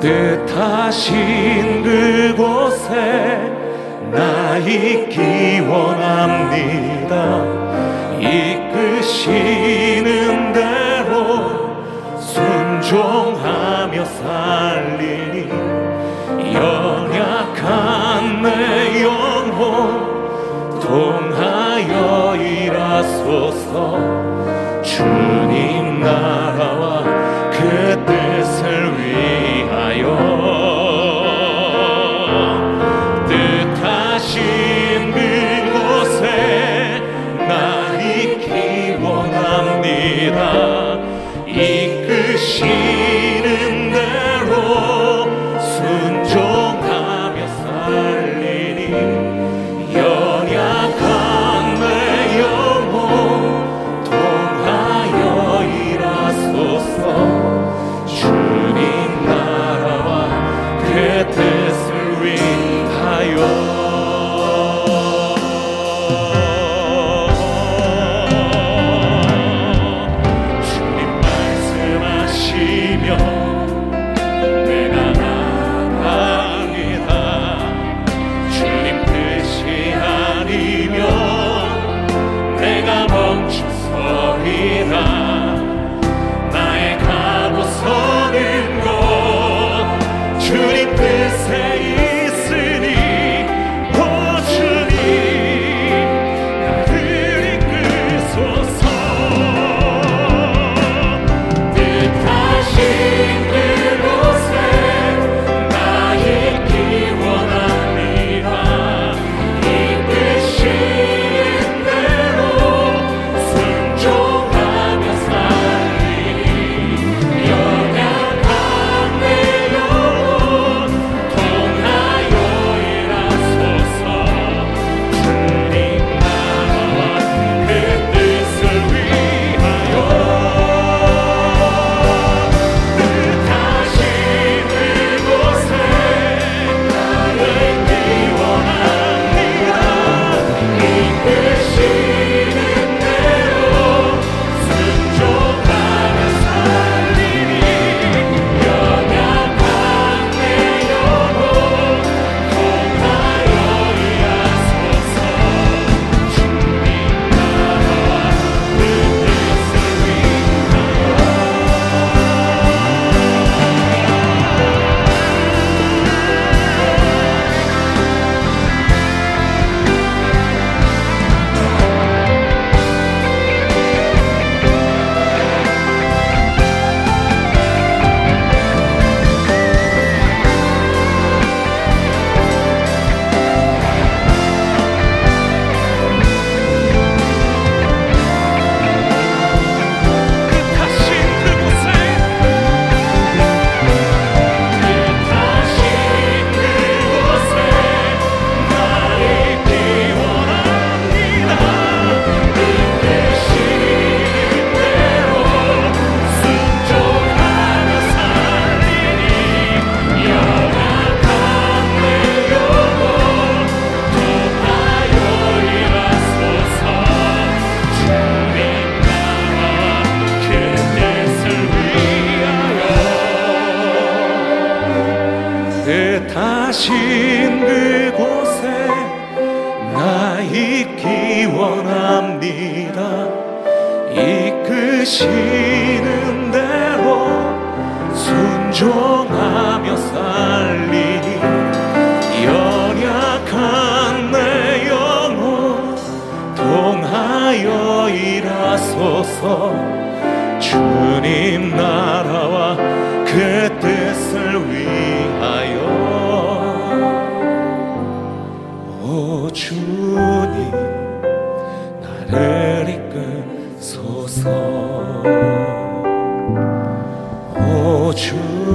뜻하신 그곳에 나 있기 원합니다. 이끄신 하신 그곳에 나 있기 원합니다. 이끄시는 대로 순종하며 살리니 연약한 내 영혼 통하여 일하소서. 주님 나라와 그 뜻을 위해 오 주님 나를 이끌소서. 오 주님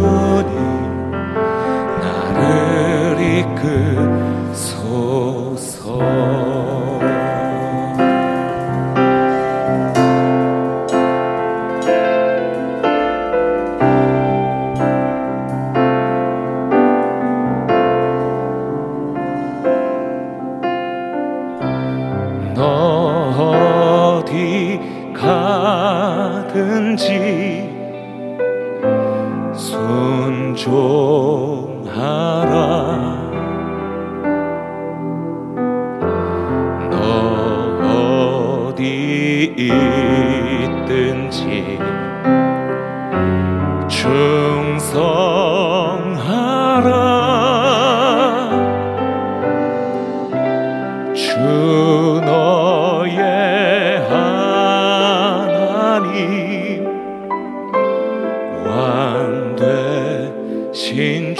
되신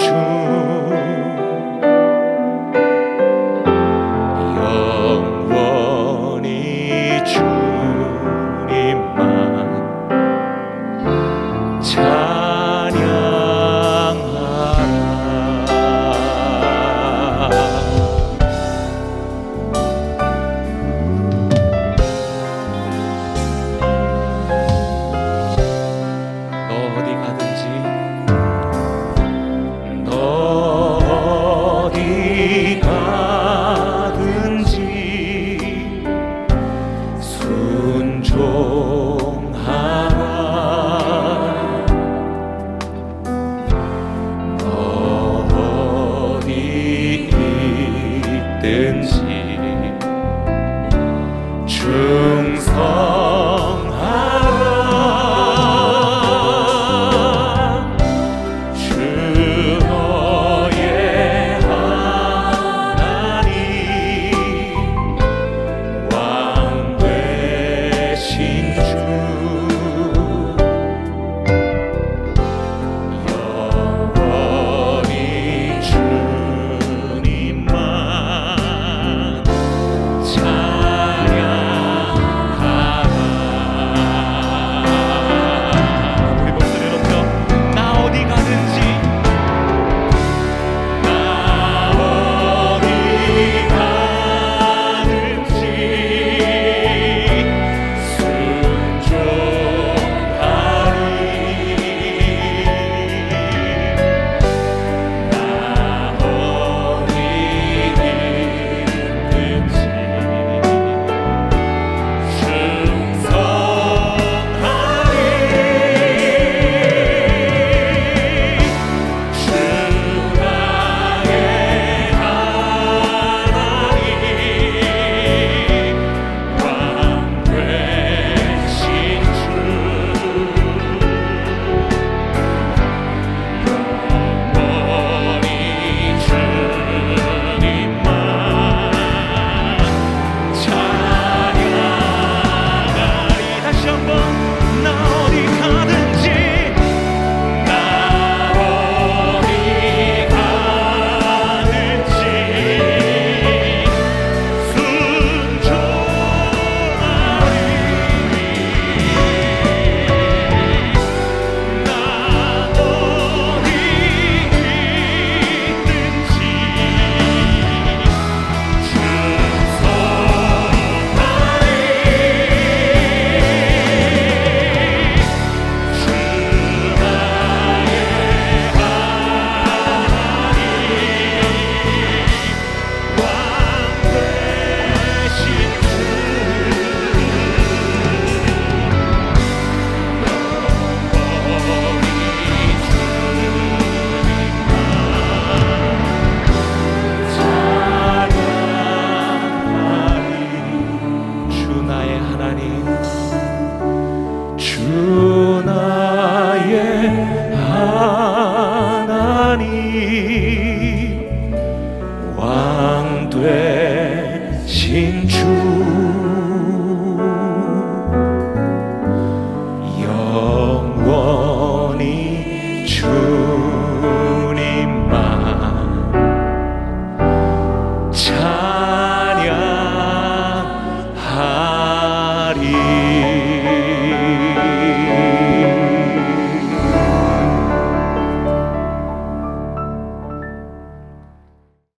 出